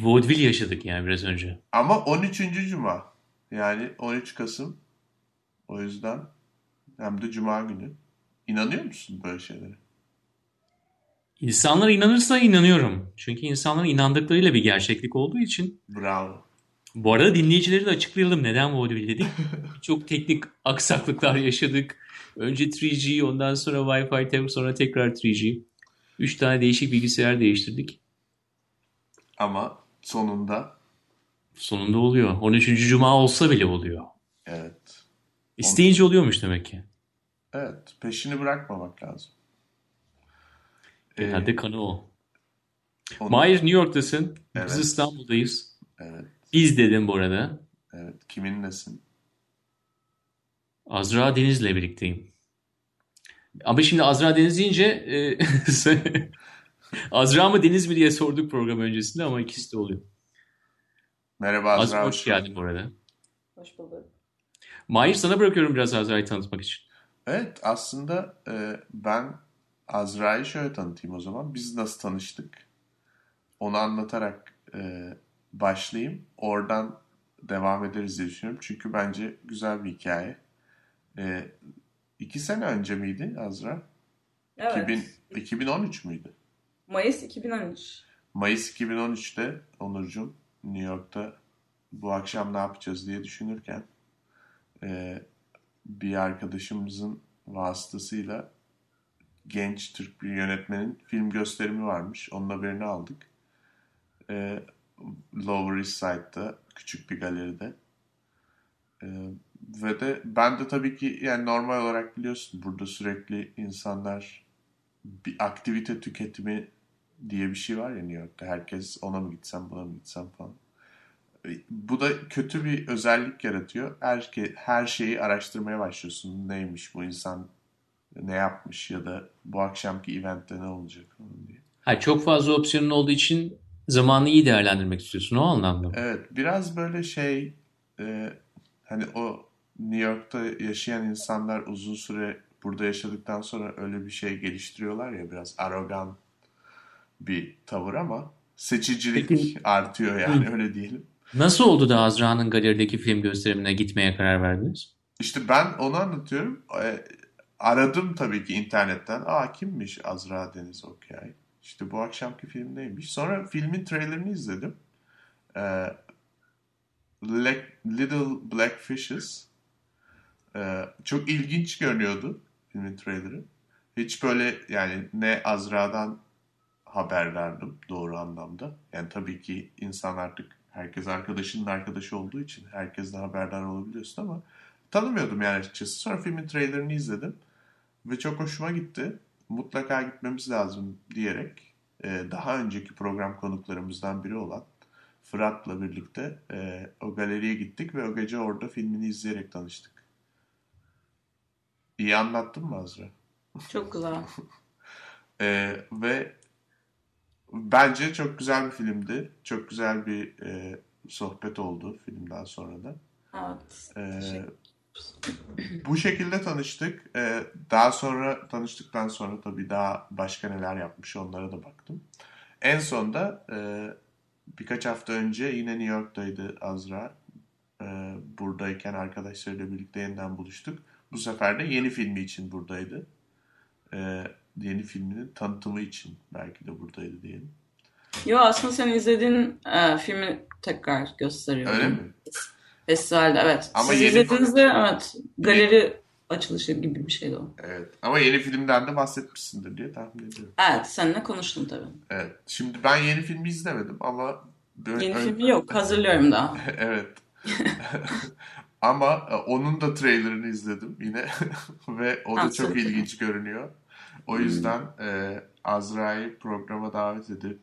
Bir vaudeville yaşadık yani biraz önce. Ama 13. Cuma. Yani 13 Kasım. O yüzden hem de Cuma günü. İnanıyor musun böyle şeylere? İnsanlar inanırsa inanıyorum. Çünkü insanların inandıklarıyla bir gerçeklik olduğu için. Bravo. Bu arada dinleyicileri de açıklayalım neden vaudeville dedik. Çok teknik aksaklıklar yaşadık. Önce 3G, ondan sonra Wi-Fi, sonra tekrar 3G. Üç tane değişik bilgisayar değiştirdik. Ama sonunda Sonunda oluyor. 13. Cuma olsa bile oluyor. evet. İsteyince oluyormuş demek ki. Evet. Peşini bırakmamak lazım. Ee, Genelde kanı o. onu- Mahir New York'tasın. Evet. Biz İstanbul'dayız. Evet. Biz dedim bu arada. Evet. Kimin nesin? Azra Deniz'le birlikteyim. Ama şimdi Azra Deniz deyince e, Azra mı Deniz mi diye sorduk program öncesinde ama ikisi de oluyor. Merhaba Azra Azra. hoş geldin bu arada. Hoş bulduk. Mahir sana bırakıyorum biraz Azra'yı tanıtmak için. Evet aslında e, ben Azra'yı şöyle tanıtayım o zaman. Biz nasıl tanıştık? Onu anlatarak e, başlayayım. Oradan devam ederiz diye düşünüyorum. Çünkü bence güzel bir hikaye. E, iki sene önce miydi Azra? Evet. 2000, 2013 müydü? Mayıs 2013. Mayıs 2013'te Onurcuğum New York'ta bu akşam ne yapacağız diye düşünürken e, bir arkadaşımızın vasıtasıyla genç Türk bir yönetmenin film gösterimi varmış. Onun haberini aldık. E, Lower East Side'da küçük bir galeride. E, ve de ben de tabii ki yani normal olarak biliyorsun burada sürekli insanlar bir aktivite tüketimi diye bir şey var ya New York'ta. Herkes ona mı gitsem buna mı gitsem falan. E, Bu da kötü bir özellik yaratıyor. Her, her şeyi araştırmaya başlıyorsun. Neymiş bu insan ne yapmış ya da bu akşamki eventte ne olacak falan diye. Ha, çok fazla opsiyonun olduğu için zamanı iyi değerlendirmek istiyorsun o anlamda mı? Evet biraz böyle şey e, hani o New York'ta yaşayan insanlar uzun süre burada yaşadıktan sonra öyle bir şey geliştiriyorlar ya biraz arogan bir tavır ama seçicilik Peki- artıyor yani öyle diyelim. Nasıl oldu da Azra'nın galerideki film gösterimine gitmeye karar verdiniz? İşte ben onu anlatıyorum. E, aradım tabii ki internetten. Aa kimmiş Azra Deniz Okyay? İşte bu akşamki film neymiş? Sonra filmin trailerini izledim. E, Le- Little Black Fishes. E, çok ilginç görünüyordu filmin trailerı. Hiç böyle yani ne Azra'dan haberdardım doğru anlamda. Yani tabii ki insan artık herkes arkadaşının arkadaşı olduğu için herkesten haberdar olabiliyorsun ama tanımıyordum yani açıkçası. Sonra filmin trailerini izledim ve çok hoşuma gitti. Mutlaka gitmemiz lazım diyerek e, daha önceki program konuklarımızdan biri olan Fırat'la birlikte e, o galeriye gittik ve o gece orada filmini izleyerek tanıştık. İyi anlattın mı Azra? Çok güzel. E, ve bence çok güzel bir filmdi. Çok güzel bir e, sohbet oldu filmden sonra da. Evet. Teşekkür- bu şekilde tanıştık. Ee, daha sonra tanıştıktan sonra tabii daha başka neler yapmış onlara da baktım. En sonda e, birkaç hafta önce yine New York'taydı Azra. Ee, buradayken arkadaşlarıyla birlikte yeniden buluştuk. Bu sefer de yeni filmi için buradaydı. Ee, yeni filminin tanıtımı için belki de buradaydı diyelim. Yo aslında sen izlediğin e, filmi tekrar gösteriyor. Öyle mi? Festivalde evet. Ama Siz yeni- izlediğinizde evet galeri açılışı gibi bir şeydi o. Evet. Ama yeni filmden de bahsetmişsindir diye tahmin ediyorum. Evet seninle konuştum tabii. Evet. Şimdi ben yeni filmi izlemedim ama böyle Yeni filmi yok hazırlıyorum daha. Evet. Ama e, onun da trailerını izledim yine ve o da Ha, çok ilginç görünüyor. O yüzden e, Azra'yı programa davet edip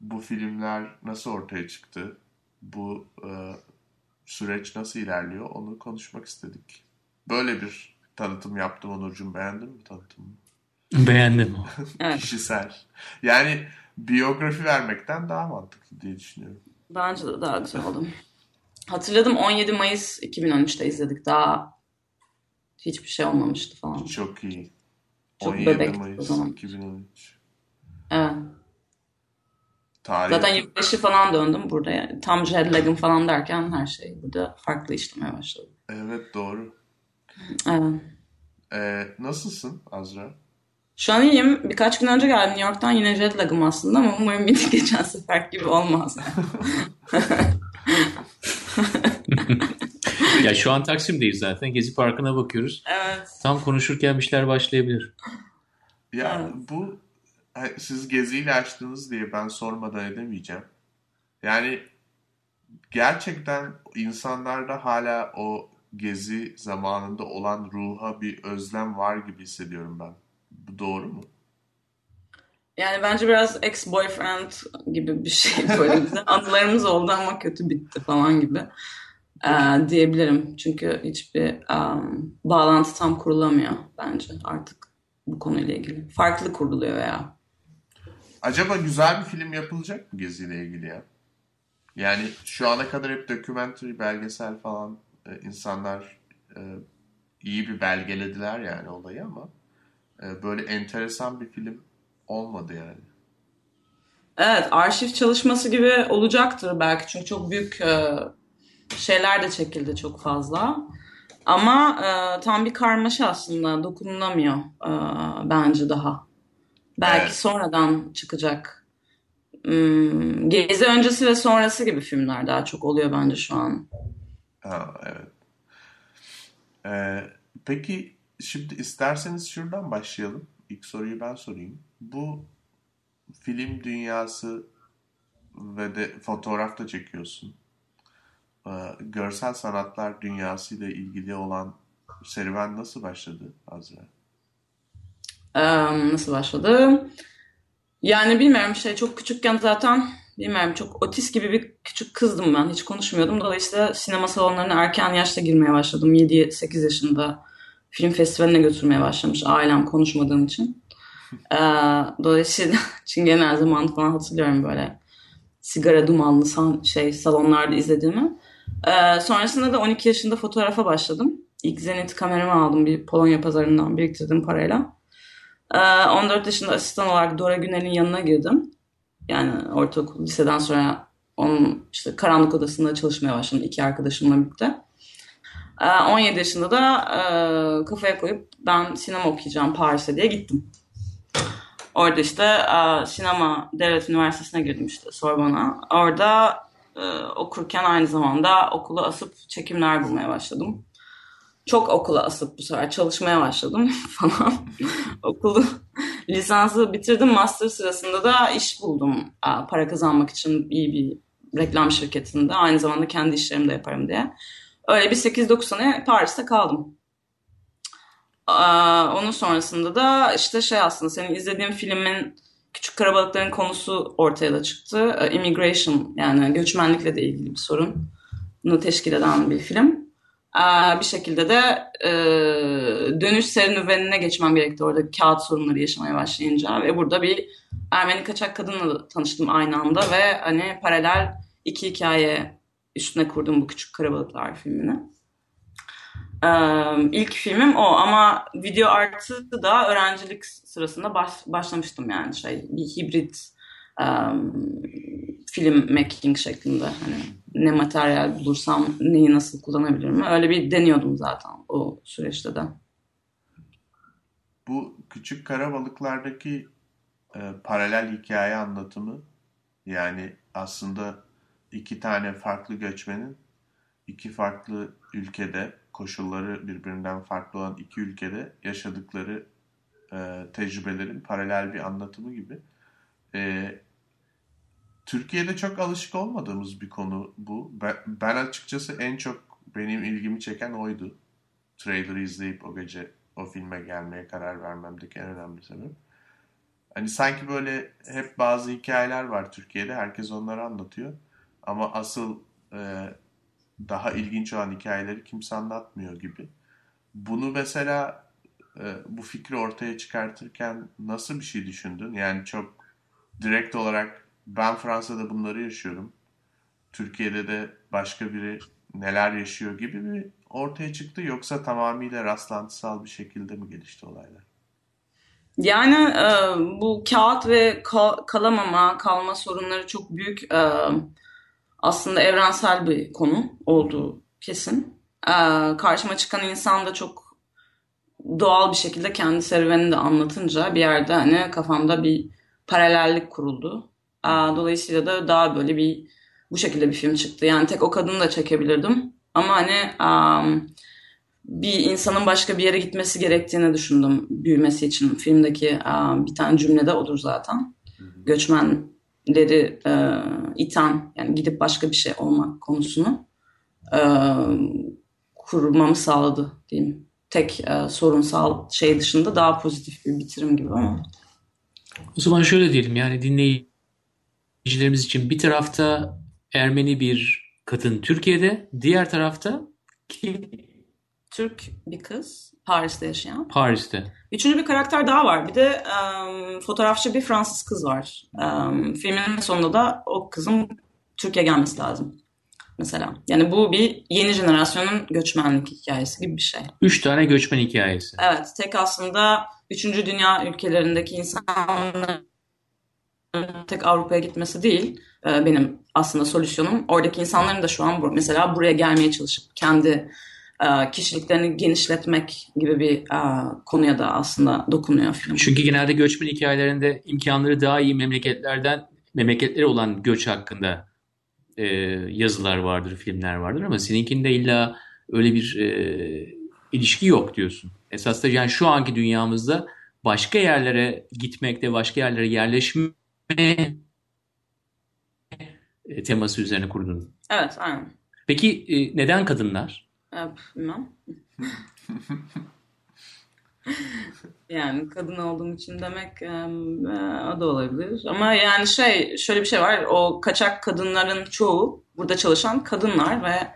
bu filmler nasıl ortaya çıktı, bu e, süreç nasıl ilerliyor onu konuşmak istedik. Böyle bir tanıtım yaptım Onurcuğum. Beğendin mi tanıtımı? Beğendim. Kişisel. Yani biyografi vermekten daha mantıklı diye düşünüyorum. Bence de daha güzel oldu. Hatırladım 17 Mayıs 2013'te izledik. Daha hiçbir şey olmamıştı falan. Çok iyi. Çok 17 bebekti o Mayıs zaman. 2013. Evet. Tarih. Zaten 25'i falan döndüm burada yani. Tam jet lag'ım falan derken her şey burada farklı işlemeye başladı. Evet doğru. Evet. Ee, nasılsın Azra? Şu an iyiyim. Birkaç gün önce geldim New York'tan yine jet lag'ım aslında ama umarım bir geçen sefer gibi olmaz. Ya şu an Taksim'deyiz zaten. Gezi Parkı'na bakıyoruz. evet. Tam konuşurken bir şeyler başlayabilir. Ya Evet. bu siz geziyle açtınız diye ben sormadan edemeyeceğim. Yani gerçekten insanlarda hala o gezi zamanında olan ruha bir özlem var gibi hissediyorum ben. Bu doğru mu? Yani bence biraz ex-boyfriend gibi bir şey böyle bize. Anılarımız oldu ama kötü bitti falan gibi ee, diyebilirim. Çünkü hiçbir um, bağlantı tam kurulamıyor bence artık bu konuyla ilgili. Farklı kuruluyor ya. Acaba güzel bir film yapılacak mı geziyle ilgili ya? Yani şu ana kadar hep documentary, belgesel falan e, insanlar e, iyi bir belgelediler yani olayı ama e, böyle enteresan bir film olmadı yani. Evet, arşiv çalışması gibi olacaktır belki çünkü çok büyük e, şeyler de çekildi çok fazla. Ama e, tam bir karmaşa aslında dokunulamıyor e, bence daha. Belki Evet. sonradan çıkacak. Hmm, Gezi öncesi ve sonrası gibi filmler daha çok oluyor bence şu an. Ha, evet. Ee, peki şimdi isterseniz şuradan başlayalım. İlk soruyu ben sorayım. Bu film dünyası ve de fotoğraf da çekiyorsun. Ee, görsel sanatlar dünyasıyla ilgili olan serüven nasıl başladı Azra? Ee, nasıl başladı? Yani bilmiyorum şey çok küçükken zaten bilmiyorum çok otist gibi bir küçük kızdım ben. Hiç konuşmuyordum. Dolayısıyla sinema salonlarına erken yaşta girmeye başladım. 7-8 yaşında film festivaline götürmeye başlamış ailem konuşmadığım için. Ee, dolayısıyla Çingene her zaman falan hatırlıyorum böyle sigara dumanlı san, şey salonlarda izlediğimi. Ee, sonrasında da 12 yaşında fotoğrafa başladım. İlk Zenit kameramı aldım bir Polonya pazarından biriktirdiğim parayla. Ee, 14 yaşında asistan olarak Dora Günel'in yanına girdim. Yani ortaokul, liseden sonra onun işte karanlık odasında çalışmaya başladım iki arkadaşımla birlikte. Ee, 17 yaşında da e, kafaya koyup ben sinema okuyacağım Paris'e diye gittim. Orada işte e, sinema devlet üniversitesine girdim işte Sorbonne'a. Orada e, okurken aynı zamanda okulu asıp çekimler bulmaya başladım. Çok okula asıp bu sefer çalışmaya başladım falan. Okulu lisansı bitirdim. Master sırasında da iş buldum. Para kazanmak için iyi bir reklam şirketinde. Aynı zamanda kendi işlerimi de yaparım diye. Öyle bir 8-9 sene Paris'te kaldım. Onun sonrasında da işte şey aslında senin izlediğin filmin Küçük Karabalıkların konusu ortaya da çıktı. Ee, Immigration yani göçmenlikle de ilgili bir sorun. Bunu teşkil eden bir film. Aa, Bir şekilde de e, dönüş serüvenine geçmem gerekti orada kağıt sorunları yaşamaya başlayınca. Ve burada bir Ermeni kaçak kadınla tanıştım aynı anda ve hani paralel iki hikaye üstüne kurdum bu Küçük Karabalıklar filmini. İlk filmim o. Ama video artı da öğrencilik sırasında baş- başlamıştım yani şey bir hibrit em, film making şeklinde. Hani ne materyal bulursam neyi nasıl kullanabilirim? Öyle bir deniyordum zaten o süreçte de. Bu küçük karabalıklardaki e, paralel hikaye anlatımı yani aslında iki tane farklı göçmenin iki farklı ülkede koşulları birbirinden farklı olan iki ülkede yaşadıkları e, tecrübelerin paralel bir anlatımı gibi. E, Türkiye'de çok alışık olmadığımız bir konu bu. Ben, ben açıkçası en çok benim ilgimi çeken oydu. Trailer'ı izleyip o gece o filme gelmeye karar vermemdeki en önemli sebep. Hani sanki böyle hep bazı hikayeler var Türkiye'de. Herkes onları anlatıyor. Ama asıl e, daha ilginç olan hikayeleri kimse anlatmıyor gibi. Bunu mesela e, bu fikri ortaya çıkartırken nasıl bir şey düşündün? Yani çok direkt olarak ben Fransa'da bunları yaşıyorum. Türkiye'de de başka biri neler yaşıyor gibi mi ortaya çıktı yoksa tamamıyla rastlantısal bir şekilde mi gelişti olaylar? Yani e, bu kağıt ve kal- kalamama, kalma sorunları çok büyük e, aslında evrensel bir konu olduğu kesin. E, karşıma çıkan insan da çok doğal bir şekilde kendi serüvenini de anlatınca bir yerde hani kafamda bir paralellik kuruldu. E, dolayısıyla da daha böyle bir bu şekilde bir film çıktı. Yani tek o kadını da çekebilirdim. Ama hani um, bir insanın başka bir yere gitmesi gerektiğini düşündüm büyümesi için. Filmdeki um, bir tane cümlede odur zaten. Göçmenleri e, iten, yani gidip başka bir şey olmak konusunu e, kurmamı sağladı diyeyim. Tek e, sorunsal şey dışında daha pozitif bir bitirim gibi ama. O zaman şöyle diyelim yani dinleyicilerimiz için bir tarafta Ermeni bir kadın Türkiye'de, diğer tarafta kim? Türk bir kız Paris'te yaşayan. Paris'te. Üçüncü bir karakter daha var. Bir de um, fotoğrafçı bir Fransız kız var. Um, filmin sonunda da o kızın Türkiye gelmesi lazım. Mesela. Yani bu bir yeni jenerasyonun göçmenlik hikayesi gibi bir şey. Üç tane göçmen hikayesi. Evet. Tek aslında üçüncü dünya ülkelerindeki insanların tek Avrupa'ya gitmesi değil benim aslında solüsyonum. Oradaki insanların da şu an mesela buraya gelmeye çalışıp kendi kişiliklerini genişletmek gibi bir konuya da aslında dokunuyor film. Çünkü genelde göçmen hikayelerinde imkanları daha iyi memleketlerden memleketleri olan göç hakkında e, yazılar vardır, filmler vardır ama seninkinde illa öyle bir e, ilişki yok diyorsun. Esas da yani şu anki dünyamızda başka yerlere gitmekte, başka yerlere yerleşme teması üzerine kurdun. Evet, aynen. Peki e, neden kadınlar? Bilmem. yani kadın olduğum için demek e, o da olabilir. Ama yani şey şöyle bir şey var. O kaçak kadınların çoğu burada çalışan kadınlar ve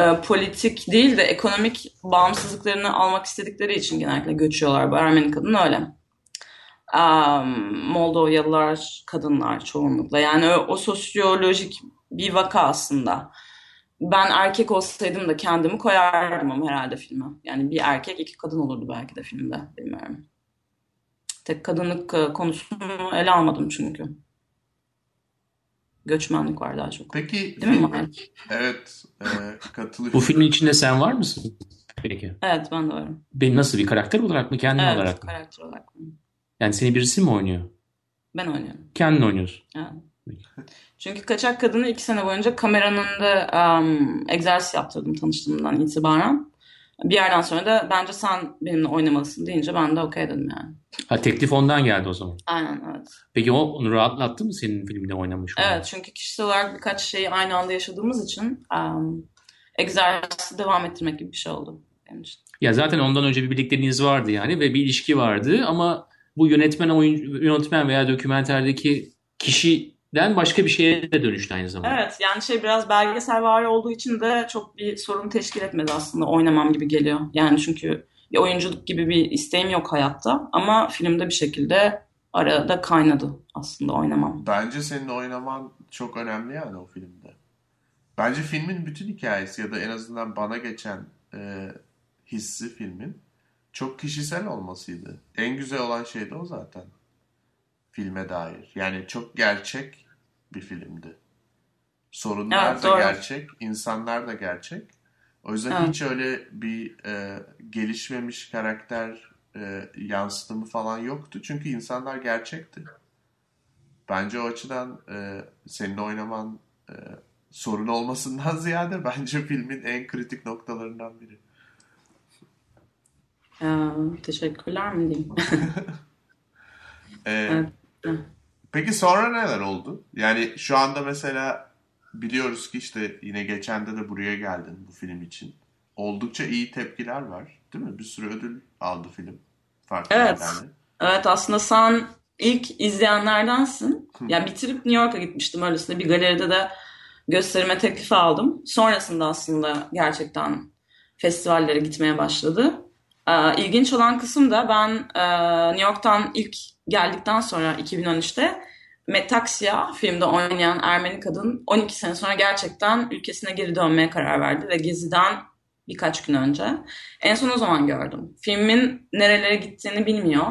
e, politik değil de ekonomik bağımsızlıklarını almak istedikleri için genellikle göçüyorlar. Bu Ermeni kadın öyle. Um, Moldovyalılar kadınlar çoğunlukla. Yani o, o sosyolojik bir vaka aslında. Ben erkek olsaydım da kendimi koyardım ama herhalde filme. Yani bir erkek iki kadın olurdu belki de filmde. Bilmiyorum. Tek kadınlık konusunu ele almadım çünkü. Göçmenlik var daha çok. Peki. Değil mi? Evet. E, katılıyorum. Bu filmin içinde sen var mısın? Peki. Evet ben de varım. Ben nasıl bir karakter olarak mı kendin evet, olarak mı? karakter olarak mı? Yani seni birisi mi oynuyor? Ben oynuyorum. Kendin oynuyorsun. Evet. Çünkü Kaçak Kadın'ı iki sene boyunca kameranın önünde um, egzersiz yaptırdım tanıştığımdan itibaren. Bir yerden sonra da bence sen benimle oynamalısın deyince ben de okey dedim yani. Ha teklif ondan geldi o zaman. Aynen evet. Peki o onu rahatlattı mı senin filmde oynamış olman? Evet çünkü kişisel olarak birkaç şeyi aynı anda yaşadığımız için um, egzersizi devam ettirmek gibi bir şey oldu benim için. Ya zaten ondan önce bir birlikteliğiniz vardı yani ve bir ilişki vardı ama bu yönetmen oyuncu, yönetmen veya dokümenterdeki kişiden başka bir şeye de dönüştü aynı zamanda. Evet yani şey biraz belgesel var olduğu için de çok bir sorun teşkil etmedi aslında oynamam gibi geliyor. Yani çünkü bir oyunculuk gibi bir isteğim yok hayatta ama filmde bir şekilde arada kaynadı aslında oynamam. Bence senin oynaman çok önemli yani o filmde. Bence filmin bütün hikayesi ya da en azından bana geçen e, hissi filmin çok kişisel olmasıydı. En güzel olan şey de o zaten. Filme dair. Yani çok gerçek bir filmdi. Sorunlar Evet, da doğru. gerçek, insanlar da gerçek. O yüzden Evet. hiç öyle bir e, gelişmemiş karakter e, yansıtımı falan yoktu. Çünkü insanlar gerçekti. Bence o açıdan e, senin oynaman e, sorun olmasından ziyade bence filmin en kritik noktalarından biri. Ee, teşekkürler mi diyeyim? Ee, Evet. Peki sonra neler oldu? Yani şu anda mesela biliyoruz ki işte yine geçende de buraya geldin bu film için. Oldukça iyi tepkiler var. Değil mi? Bir sürü ödül aldı film. Farklı Evet. yerlerden. Evet aslında sen ilk izleyenlerdensin. Yani bitirip New York'a gitmiştim öylesine bir galeride de gösterime teklifi aldım. Sonrasında aslında gerçekten festivallere gitmeye başladı. Ee, ilginç olan kısım da ben e, New York'tan ilk geldikten sonra 2013'te Metaxia filmde oynayan Ermeni kadın 12 sene sonra gerçekten ülkesine geri dönmeye karar verdi ve Gezi'den birkaç gün önce. En son o zaman gördüm. Filmin nerelere gittiğini bilmiyor.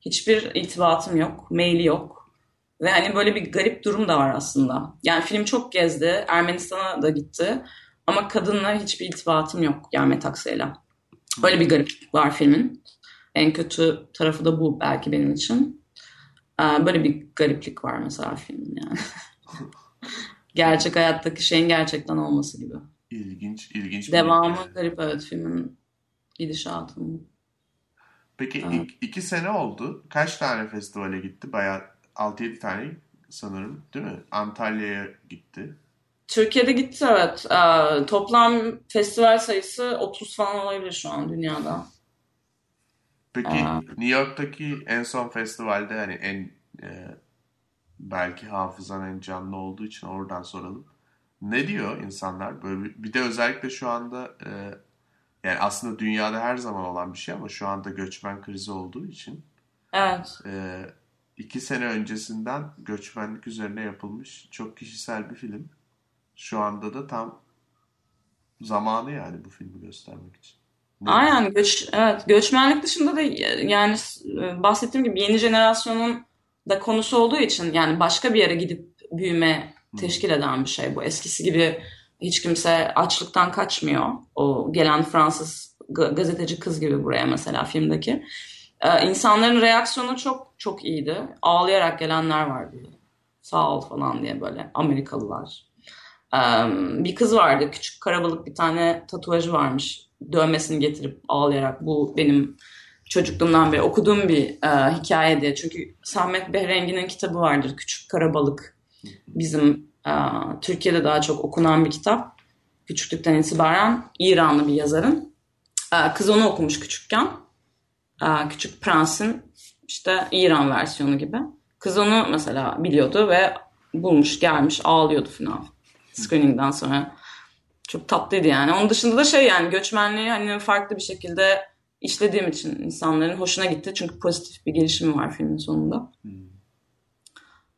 Hiçbir irtibatım yok, maili yok. Ve hani böyle bir garip durum da var aslında. Yani film çok gezdi, Ermenistan'a da gitti. Ama kadınla hiçbir irtibatım yok yani Metaxa'yla. Böyle bir garip var filmin. En kötü tarafı da bu belki benim için. Ee, böyle bir gariplik var mesela filmin yani. Gerçek hayattaki şeyin gerçekten olması gibi. İlginç, ilginç. Devamı hikaye. garip evet filmin gidişatının. Peki Evet. ilk, iki sene oldu. Kaç tane festivale gitti? Bayağı 6-7 tane sanırım değil mi? Antalya'ya gitti. Türkiye'de gitti evet. Ee, toplam festival sayısı 30 falan olabilir şu an dünyada. Peki Aa. New York'taki en son festivalde hani en e, belki hafızan en canlı olduğu için oradan soralım. Ne diyor insanlar? Böyle bir, bir de özellikle şu anda e, yani aslında dünyada her zaman olan bir şey ama şu anda göçmen krizi olduğu için Evet. e, iki sene öncesinden göçmenlik üzerine yapılmış çok kişisel bir film. Şu anda da tam zamanı yani bu filmi göstermek için. Ne- Aynen göç evet göçmenlik dışında da yani e, bahsettiğim gibi yeni jenerasyonun da konusu olduğu için yani başka bir yere gidip büyüme teşkil eden bir şey bu. Eskisi gibi hiç kimse açlıktan kaçmıyor. O gelen Fransız ga- gazeteci kız gibi buraya mesela filmdeki. Ee, insanların reaksiyonu çok çok iyiydi. Ağlayarak gelenler vardı. Sağ ol falan diye böyle Amerikalılar. Bir kız vardı küçük karabalık bir tane tatuajı varmış. Dövmesini getirip ağlayarak bu benim çocukluğumdan beri okuduğum bir e, hikaye diye. Çünkü Samet Behrengi'nin kitabı vardır Küçük Karabalık. Bizim e, Türkiye'de daha çok okunan bir kitap. Küçüklükten itibaren İranlı bir yazarın. E, kız onu okumuş küçükken. Küçük Prens'in işte İran versiyonu gibi. Kız onu mesela biliyordu ve bulmuş gelmiş ağlıyordu falan screeningden sonra. Çok tatlıydı yani. Onun dışında da şey yani göçmenliği hani farklı bir şekilde işlediğim için insanların hoşuna gitti. Çünkü pozitif bir gelişimi var filmin sonunda.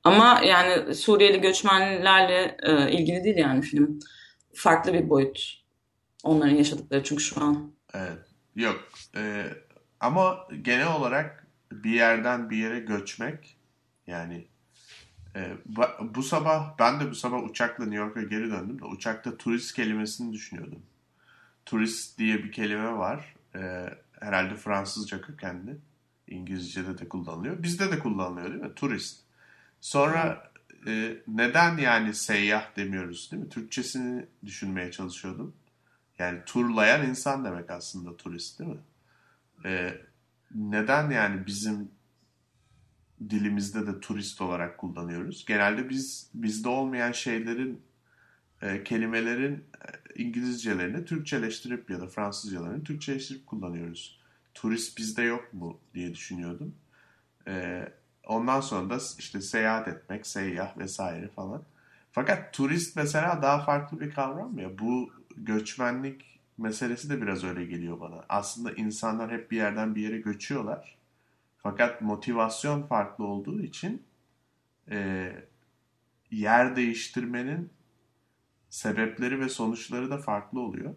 Ama yani Suriyeli göçmenlerle e, ilgili değil yani film. Farklı bir boyut. Onların yaşadıkları çünkü şu an. Evet. Yok. Ee, ama genel olarak bir yerden bir yere göçmek yani e, ba- bu sabah ben de bu sabah uçakla New York'a geri döndüm de uçakta turist kelimesini düşünüyordum. Turist diye bir kelime var. Ee, herhalde Fransızca kökenli. İngilizce'de de kullanılıyor. Bizde de kullanılıyor değil mi? Turist. Sonra e, neden yani seyyah demiyoruz değil mi? Türkçesini düşünmeye çalışıyordum. Yani turlayan insan demek aslında turist değil mi? Ee, neden yani bizim dilimizde de turist olarak kullanıyoruz? Genelde biz bizde olmayan şeylerin e, kelimelerin e, İngilizcelerini Türkçeleştirip ya da Fransızcalarını Türkçeleştirip kullanıyoruz. Turist bizde yok mu diye düşünüyordum. Ee, ondan sonra da işte seyahat etmek, seyyah vesaire falan. Fakat turist mesela daha farklı bir kavram ya. Bu göçmenlik meselesi de biraz öyle geliyor bana. Aslında insanlar hep bir yerden bir yere göçüyorlar. Fakat motivasyon farklı olduğu için e, yer değiştirmenin sebepleri ve sonuçları da farklı oluyor.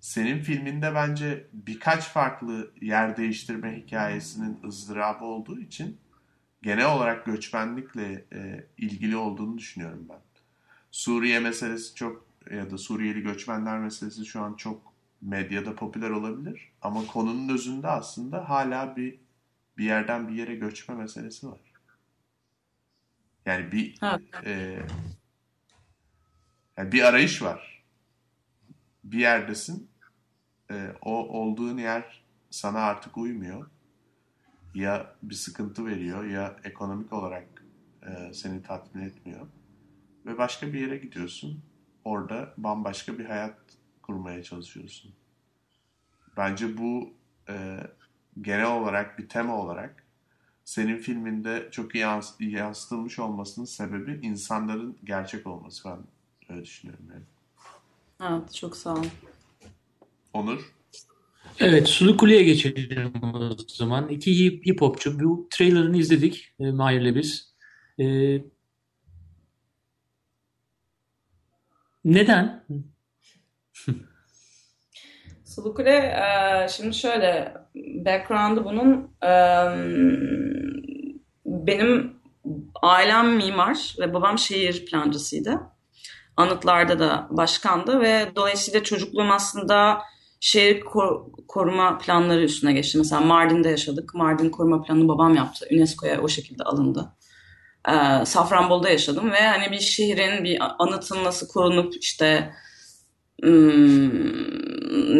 Senin filminde bence birkaç farklı yer değiştirme hikayesinin ızdırabı olduğu için genel olarak göçmenlikle e, ilgili olduğunu düşünüyorum ben. Suriye meselesi çok ya da Suriyeli göçmenler meselesi şu an çok medyada popüler olabilir ama konunun özünde aslında hala bir bir yerden bir yere göçme meselesi var. Yani bir e, yani bir arayış var. Bir yerdesin. e, o olduğun yer sana artık uymuyor. Ya bir sıkıntı veriyor ya ekonomik olarak e, seni tatmin etmiyor. Ve başka bir yere gidiyorsun. Orada bambaşka bir hayat kurmaya çalışıyorsun. Bence bu e, genel olarak bir tema olarak senin filminde çok iyi yans- yansıtılmış olmasının sebebi insanların gerçek olması. Ben öyle düşünüyorum yani. Evet çok sağ ol. Onur? Evet, Sulu Kule'ye geçelim o zaman. İki hip, hip hopçu. Bu trailerını izledik e, Mahir'le biz. E, neden? Sulu Kule, e, şimdi şöyle background'ı bunun benim ailem mimar ve babam şehir plancısıydı. Anıtlarda da başkandı ve dolayısıyla çocukluğum aslında şehir kor- koruma planları üstüne geçti. Mesela Mardin'de yaşadık. Mardin koruma planını babam yaptı. UNESCO'ya o şekilde alındı. Ee, Safranbolu'da yaşadım ve hani bir şehrin, bir anıtın nasıl korunup işte hmm,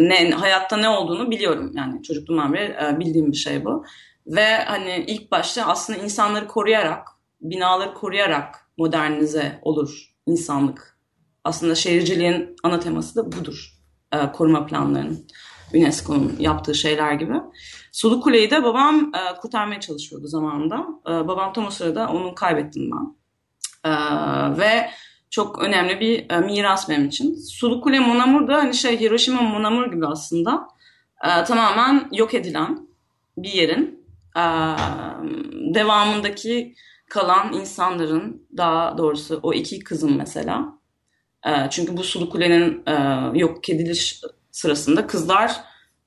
ne hayatta ne olduğunu biliyorum. Yani çocukluğumdan beri e, bildiğim bir şey bu. Ve hani ilk başta aslında insanları koruyarak, binaları koruyarak modernize olur insanlık. Aslında şehirciliğin ana teması da budur. E, koruma planlarının. UNESCO'nun yaptığı şeyler gibi. Sulu Kule'yi de babam e, kurtarmaya çalışıyordu zamanında. E, babam tam o sırada onu kaybettim ben. E, ve çok önemli bir e, miras benim için. Sulu Kule Monamur da hani şey Hiroşima Monamur gibi aslında e, tamamen yok edilen bir yerin e, devamındaki kalan insanların daha doğrusu o iki kızım mesela. E, çünkü bu Sulu Kule'nin e, yok ediliş sırasında kızlar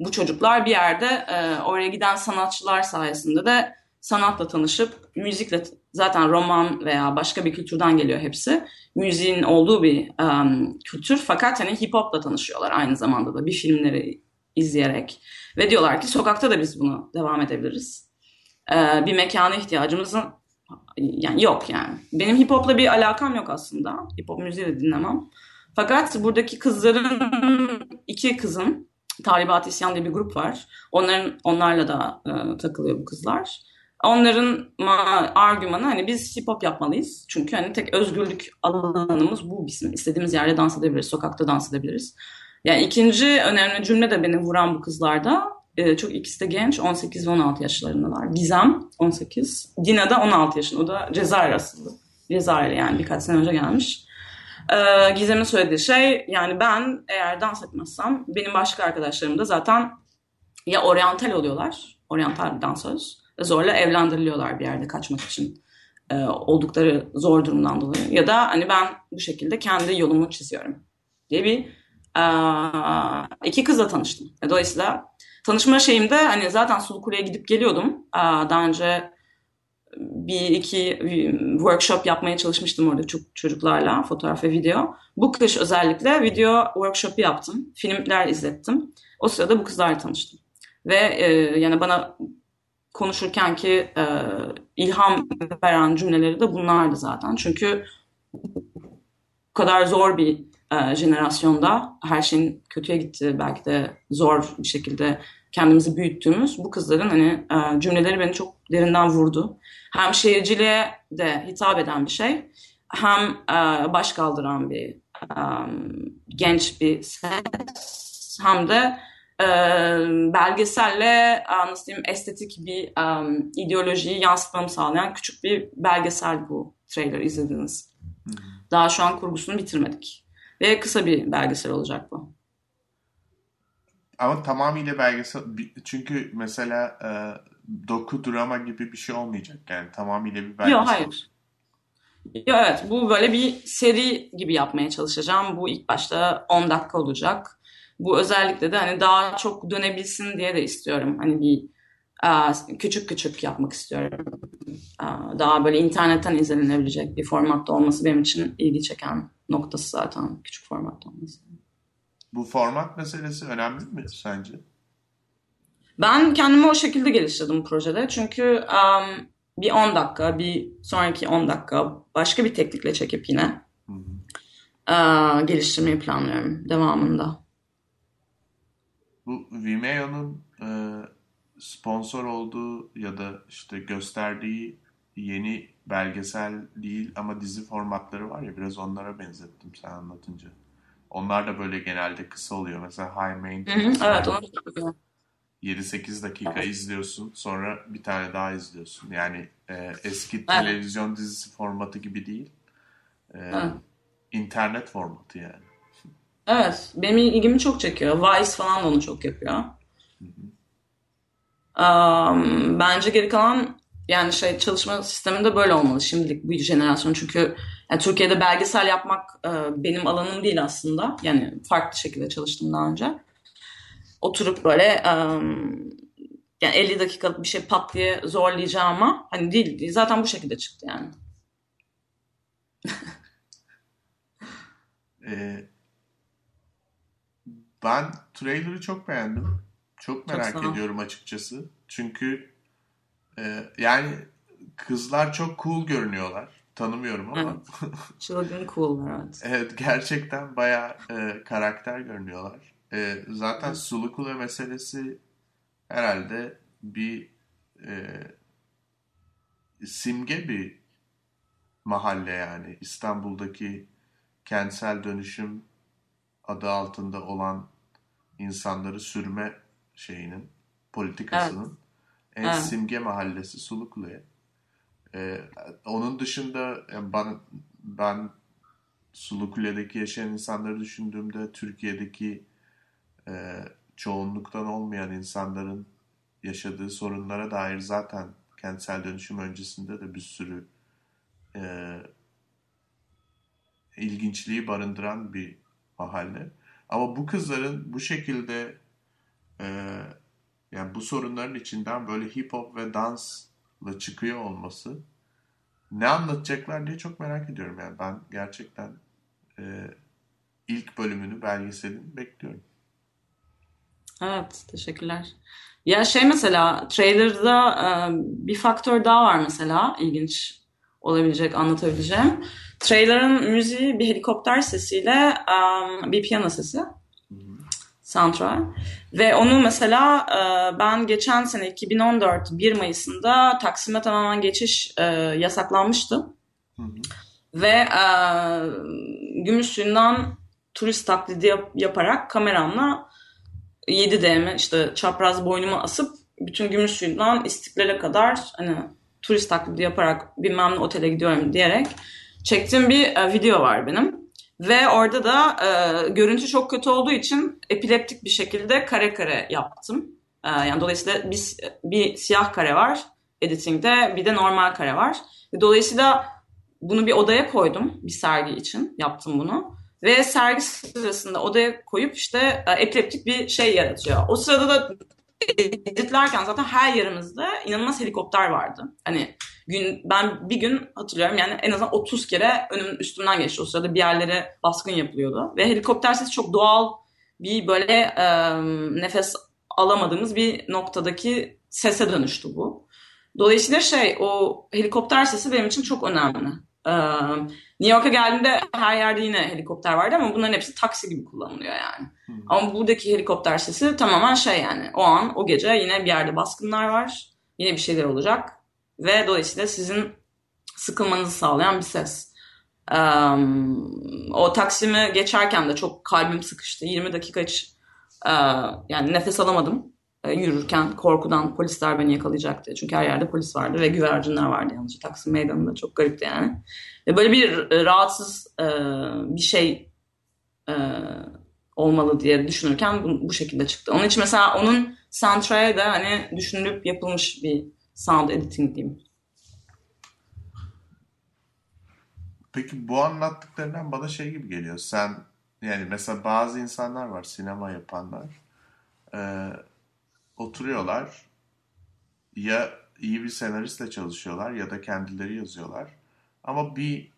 bu çocuklar bir yerde e, oraya giden sanatçılar sayesinde de sanatla tanışıp müzikle zaten roman veya başka bir kültürden geliyor hepsi. Müziğin olduğu bir um, kültür fakat hani hip hopla tanışıyorlar aynı zamanda da bir filmleri izleyerek ve diyorlar ki sokakta da biz bunu devam edebiliriz. Ee, bir mekana ihtiyacımızın yani yok yani. Benim hip hopla bir alakam yok aslında. Hip hop müziği de dinlemem. Fakat buradaki kızların iki kızın Talibat İsyan diye bir grup var. Onların onlarla da e, takılıyor bu kızlar. Onların argümanı hani biz hip hop yapmalıyız. Çünkü hani tek özgürlük alanımız bu bizim. İstediğimiz yerde dans edebiliriz, sokakta dans edebiliriz. Yani ikinci önemli cümle de beni vuran bu kızlarda. E, çok ikisi de genç, 18 ve 16 yaşlarındalar. Gizem 18, Dina da 16 yaşında. O da Cezayir asıllı. Cezayir yani birkaç sene önce gelmiş. Ee, Gizem'in söylediği şey yani ben eğer dans etmezsem benim başka arkadaşlarım da zaten ya oryantal oluyorlar. Oryantal bir dansöz. Zorla evlendiriliyorlar bir yerde kaçmak için. E, oldukları zor durumdan dolayı. Ya da hani ben bu şekilde kendi yolumu çiziyorum diye bir e, iki kızla tanıştım. E, dolayısıyla tanışma şeyimde hani zaten Sulu Kule'ye gidip geliyordum. E, daha önce bir iki workshop yapmaya çalışmıştım orada çok çocuklarla fotoğraf ve video. Bu kış özellikle video workshop'u yaptım. Filmler izlettim. O sırada bu kızlarla tanıştım. Ve e, yani bana konuşurken ki e, ilham veren cümleleri de bunlardı zaten. Çünkü bu kadar zor bir e, jenerasyonda her şeyin kötüye gitti belki de zor bir şekilde kendimizi büyüttüğümüz bu kızların hani e, cümleleri beni çok derinden vurdu. Hem şehirciliğe de hitap eden bir şey hem e, baş kaldıran bir e, genç bir ses hem de e, belgeselle nasıl diyeyim estetik bir e, ideolojiyi yansıtmamı sağlayan küçük bir belgesel bu trailer izlediniz. Daha şu an kurgusunu bitirmedik. Ve kısa bir belgesel olacak bu. Ama tamamıyla belgesel çünkü mesela e, doku drama gibi bir şey olmayacak yani tamamıyla bir belgesel. Yok hayır. Yo, evet bu böyle bir seri gibi yapmaya çalışacağım. Bu ilk başta 10 dakika olacak. Bu özellikle de hani daha çok dönebilsin diye de istiyorum. Hani bir küçük küçük yapmak istiyorum. Daha böyle internetten izlenebilecek bir formatta olması benim için ilgi çeken noktası zaten küçük formatta olması. Bu format meselesi önemli mi sence? Ben kendimi o şekilde geliştirdim projede. Çünkü um, bir 10 dakika, bir sonraki 10 dakika başka bir teknikle çekip yine uh, geliştirmeyi planlıyorum devamında. Bu Vimeo'nun e, sponsor olduğu ya da işte gösterdiği yeni belgesel değil ama dizi formatları var ya biraz onlara benzettim sen anlatınca. Onlar da böyle genelde kısa oluyor. Mesela High Maintenance. Evet onu 7-8 dakika evet. izliyorsun. Sonra bir tane daha izliyorsun. Yani e, eski evet. televizyon dizisi formatı gibi değil. E, evet. İnternet formatı yani. Evet. Benim ilgimi çok çekiyor. Vice falan da onu çok yapıyor. Um, bence geri kalan yani şey çalışma sisteminde böyle olmalı şimdilik bu jenerasyon. Çünkü yani Türkiye'de belgesel yapmak e, benim alanım değil aslında. Yani farklı şekilde çalıştım daha önce. Oturup böyle um, yani 50 dakikalık bir şey pat diye zorlayacağıma hani değil zaten bu şekilde çıktı yani. Ee, ben trailer'ı çok beğendim. Çok merak ol. ediyorum açıkçası. Çünkü e, yani kızlar çok cool görünüyorlar. Tanımıyorum ama Çılgın cool evet. evet gerçekten bayağı e, karakter görünüyorlar. E, zaten Sulukule meselesi herhalde bir e, simge bir mahalle yani. İstanbul'daki kentsel dönüşüm adı altında olan insanları sürme şeyinin politikasının en Evet. simge mahallesi Sulukule. Ee, onun dışında yani ben, ben Sulukule'deki yaşayan insanları düşündüğümde Türkiye'deki e, çoğunluktan olmayan insanların yaşadığı sorunlara dair zaten kentsel dönüşüm öncesinde de bir sürü e, ilginçliği barındıran bir mahalle. Ama bu kızların bu şekilde e, yani bu sorunların içinden böyle hip hop ve dansla çıkıyor olması ne anlatacaklar diye çok merak ediyorum. Yani ben gerçekten e, ilk bölümünü belgeselini bekliyorum. Evet, teşekkürler. Ya şey mesela trailer'da e, bir faktör daha var mesela ilginç olabilecek anlatabileceğim. Trailer'ın müziği bir helikopter sesiyle e, bir piyano sesi. Soundtrack. Ve onu mesela e, ben geçen sene 2014 1 Mayıs'ında Taksim'e tamamen geçiş e, yasaklanmıştı. Hı hı. Ve e, Gümüşsuyu'ndan turist taklidi yap- yaparak kameramla 7D'mi işte çapraz boynuma asıp bütün Gümüşsuyu'ndan İstiklal'e kadar hani turist taklidi yaparak bilmem ne otele gidiyorum diyerek çektiğim bir e, video var benim. Ve orada da e, görüntü çok kötü olduğu için epileptik bir şekilde kare kare yaptım. E, yani dolayısıyla bir, bir siyah kare var editingde bir de normal kare var. Dolayısıyla bunu bir odaya koydum bir sergi için yaptım bunu. Ve sergi sırasında odaya koyup işte e, epileptik bir şey yaratıyor. O sırada da editlerken zaten her yerimizde inanılmaz helikopter vardı. Hani gün ben bir gün hatırlıyorum yani en azından 30 kere önümün üstümden geçti. O sırada bir yerlere baskın yapılıyordu. Ve helikopter sesi çok doğal bir böyle e, nefes alamadığımız bir noktadaki sese dönüştü bu. Dolayısıyla şey o helikopter sesi benim için çok önemli. Ee, New York'a geldiğimde her yerde yine helikopter vardı ama bunların hepsi taksi gibi kullanılıyor yani. Hı. Ama buradaki helikopter sesi tamamen şey yani o an o gece yine bir yerde baskınlar var. Yine bir şeyler olacak ve dolayısıyla sizin sıkılmanızı sağlayan bir ses. Ee, o Taksim'i geçerken de çok kalbim sıkıştı. 20 dakika hiç e, yani nefes alamadım yürürken korkudan polisler beni yakalayacak diye. Çünkü her yerde polis vardı ve güvercinler vardı yalnızca Taksim Meydanı'nda. Çok garipti yani. Ve böyle bir e, rahatsız e, bir şey e, olmalı diye düşünürken bu, bu şekilde çıktı. Onun için mesela onun soundtrack'e de hani düşünülüp yapılmış bir sound editing diyeyim. Peki bu anlattıklarından bana şey gibi geliyor. Sen yani mesela bazı insanlar var sinema yapanlar. Ee, oturuyorlar ya iyi bir senaristle çalışıyorlar ya da kendileri yazıyorlar. Ama bir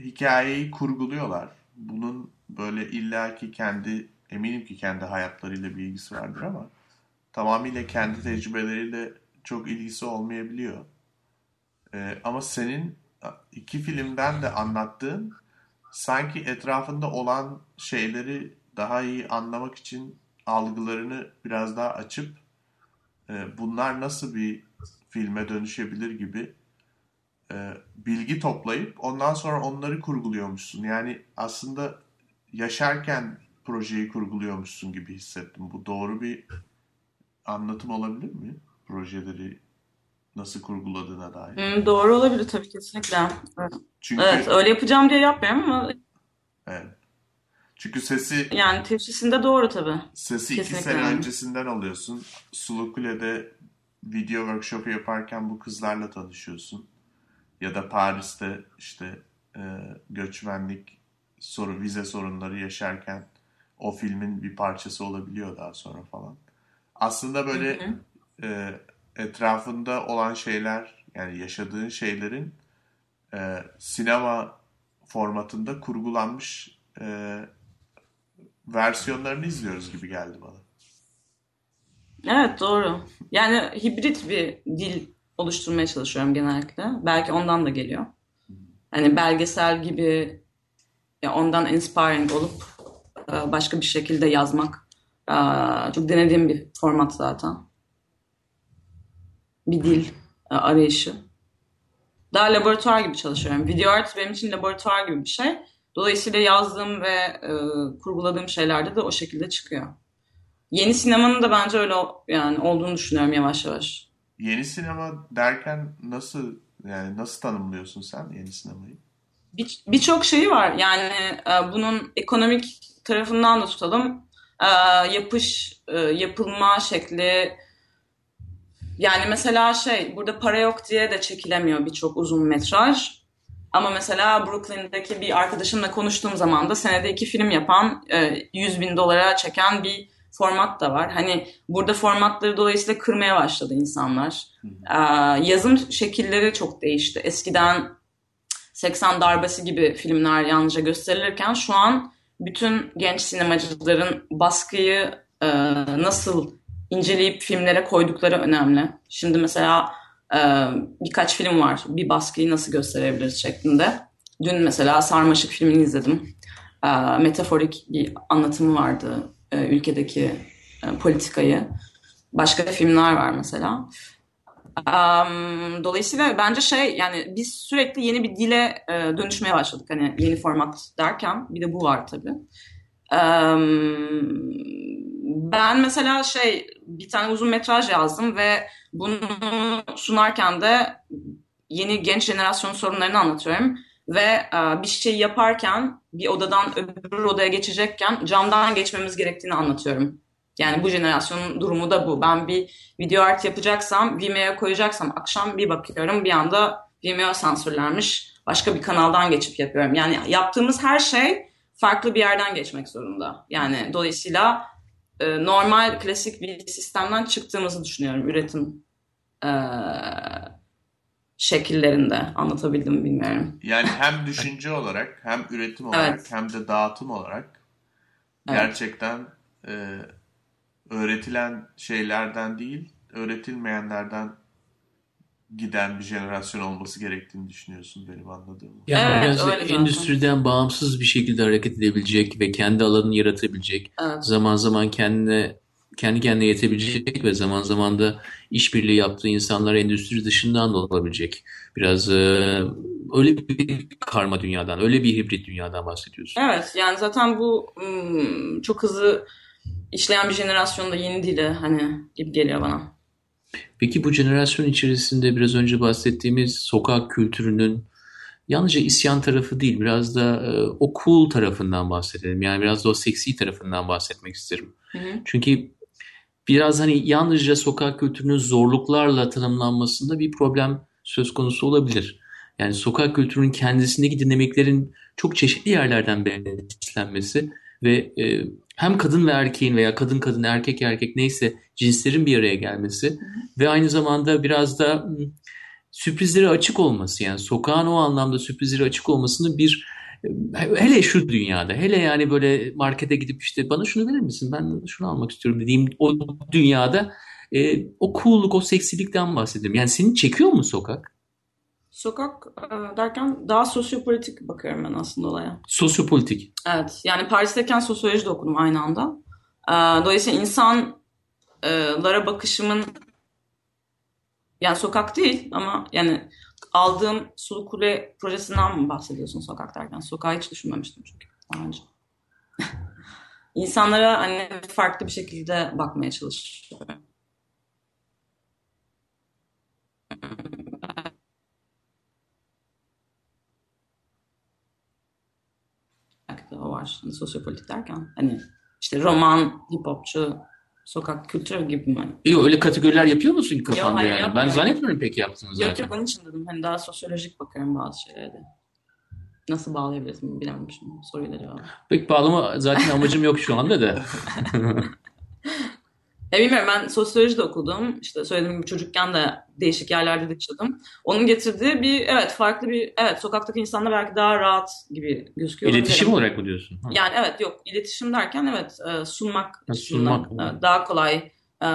hikayeyi kurguluyorlar. Bunun böyle illaki kendi eminim ki kendi hayatlarıyla bir ilgisi vardır ama tamamıyla kendi tecrübeleriyle çok ilgisi olmayabiliyor. Ee, ama senin iki filmden de anlattığın sanki etrafında olan şeyleri daha iyi anlamak için algılarını biraz daha açıp e, bunlar nasıl bir filme dönüşebilir gibi e, bilgi toplayıp ondan sonra onları kurguluyormuşsun. Yani aslında yaşarken projeyi kurguluyormuşsun gibi hissettim. Bu doğru bir anlatım olabilir mi? Projeleri nasıl kurguladığına dair. Hmm, doğru olabilir tabii kesinlikle. Evet. Çünkü evet öyle yapacağım diye yapmıyorum ama evet. Çünkü sesi yani teşhisinde doğru tabii. Sesi iki Kesinlikle sene öyle. öncesinden alıyorsun. Sulukule'de video workshop yaparken bu kızlarla tanışıyorsun. Ya da Paris'te işte e, göçmenlik soru, vize sorunları yaşarken o filmin bir parçası olabiliyor daha sonra falan. Aslında böyle Hı hı. e, etrafında olan şeyler yani yaşadığın şeylerin e, sinema formatında kurgulanmış e, versiyonlarını izliyoruz gibi geldi bana. Evet doğru. Yani hibrit bir dil oluşturmaya çalışıyorum genellikle. Belki ondan da geliyor. Hani belgesel gibi ya ondan inspiring olup e, başka bir şekilde yazmak e, çok denediğim bir format zaten. Bir dil e, arayışı. Daha laboratuvar gibi çalışıyorum. Video art benim için laboratuvar gibi bir şey. Dolayısıyla yazdığım ve e, kurguladığım şeylerde de o şekilde çıkıyor. Yeni sinemanın da bence öyle yani olduğunu düşünüyorum yavaş yavaş. Yeni sinema derken nasıl yani nasıl tanımlıyorsun sen yeni sinemayı? Birçok bir şeyi var. Yani e, bunun ekonomik tarafından da tutalım. E, yapış, e, yapılma şekli. Yani mesela şey, burada para yok diye de çekilemiyor birçok uzun metraj. Ama mesela Brooklyn'deki bir arkadaşımla konuştuğum zaman da senede iki film yapan, 100 bin dolara çeken bir format da var. Hani burada formatları dolayısıyla kırmaya başladı insanlar. Yazım şekilleri çok değişti. Eskiden 80 darbesi gibi filmler yalnızca gösterilirken şu an bütün genç sinemacıların baskıyı e, nasıl inceleyip filmlere koydukları önemli. Şimdi mesela e, birkaç film var. Bir baskıyı nasıl gösterebiliriz şeklinde. Dün mesela Sarmaşık filmini izledim. E, metaforik bir anlatımı vardı e, ülkedeki e, politikayı. Başka filmler var mesela. Dolayısıyla bence şey yani biz sürekli yeni bir dile e, dönüşmeye başladık. Hani yeni format derken bir de bu var tabii. Ben mesela şey bir tane uzun metraj yazdım ve bunu sunarken de yeni genç jenerasyon sorunlarını anlatıyorum ve e, bir şey yaparken bir odadan öbür odaya geçecekken camdan geçmemiz gerektiğini anlatıyorum. Yani bu jenerasyonun durumu da bu. Ben bir video art yapacaksam, Vimeo'ya koyacaksam akşam bir bakıyorum bir anda Vimeo sansürlenmiş. Başka bir kanaldan geçip yapıyorum. Yani yaptığımız her şey farklı bir yerden geçmek zorunda. Yani dolayısıyla e, normal klasik bir sistemden çıktığımızı düşünüyorum üretim e, şekillerinde anlatabildim bilmiyorum. Yani hem düşünce olarak hem üretim olarak evet. hem de dağıtım olarak evet. gerçekten e, öğretilen şeylerden değil öğretilmeyenlerden giden bir jenerasyon olması gerektiğini düşünüyorsun benim anladığım. Yani evet, biraz öyle endüstriden zaten. bağımsız bir şekilde hareket edebilecek ve kendi alanını yaratabilecek. Evet. Zaman zaman kendine kendi kendine yetebilecek ve zaman zaman da işbirliği yaptığı insanlar endüstri dışından da olabilecek. Biraz e, öyle bir karma dünyadan, öyle bir hibrit dünyadan bahsediyorsun. Evet, yani zaten bu hmm, çok hızlı işleyen bir jenerasyonda yeni dili hani gibi geliyor bana. Peki bu jenerasyon içerisinde biraz önce bahsettiğimiz sokak kültürünün yalnızca isyan tarafı değil biraz da e, o cool tarafından bahsedelim. Yani biraz da o seksi tarafından bahsetmek isterim. Hı hı. Çünkü biraz hani yalnızca sokak kültürünün zorluklarla tanımlanmasında bir problem söz konusu olabilir. Yani sokak kültürünün kendisindeki dinamiklerin çok çeşitli yerlerden beslenmesi ve e, hem kadın ve erkeğin veya kadın kadın erkek erkek neyse cinslerin bir araya gelmesi ve aynı zamanda biraz da sürprizlere açık olması yani sokağın o anlamda sürprizlere açık olmasını bir hele şu dünyada hele yani böyle markete gidip işte bana şunu verir misin ben şunu almak istiyorum dediğim o dünyada e, o cool'luk o seksilikten bahsediyorum. Yani seni çekiyor mu sokak? Sokak e, derken daha sosyopolitik bakıyorum ben aslında olaya. Sosyopolitik. Evet. Yani Paris'teyken sosyoloji de okudum aynı anda. E, dolayısıyla insanlara bakışımın yani sokak değil ama yani aldığım Sulu Kule projesinden mi bahsediyorsun sokak derken? Sokağı hiç düşünmemiştim çünkü daha önce. İnsanlara hani farklı bir şekilde bakmaya çalışıyorum. De o var. Hani sosyopolitik derken. Hani işte roman, hip hopçu, sokak kültürü gibi mi? Yok öyle kategoriler yapıyor musun kafanda yani? Ben zannetmiyorum pek yaptığını zaten. Yok yok onun için dedim. Hani daha sosyolojik bakıyorum bazı şeylere de. Nasıl bağlayabiliriz bilememişim soruyla cevabı. Pek bağlama zaten amacım yok şu anda da. Ya bilmiyorum ben sosyoloji de okudum. İşte söylediğim gibi çocukken de değişik yerlerde de yaşadım. Onun getirdiği bir evet farklı bir evet sokaktaki insanlar belki daha rahat gibi gözüküyor. İletişim olabilir. olarak mı diyorsun? Ha. Yani evet yok iletişim derken evet e, sunmak Ha, sunmak. e, daha kolay e,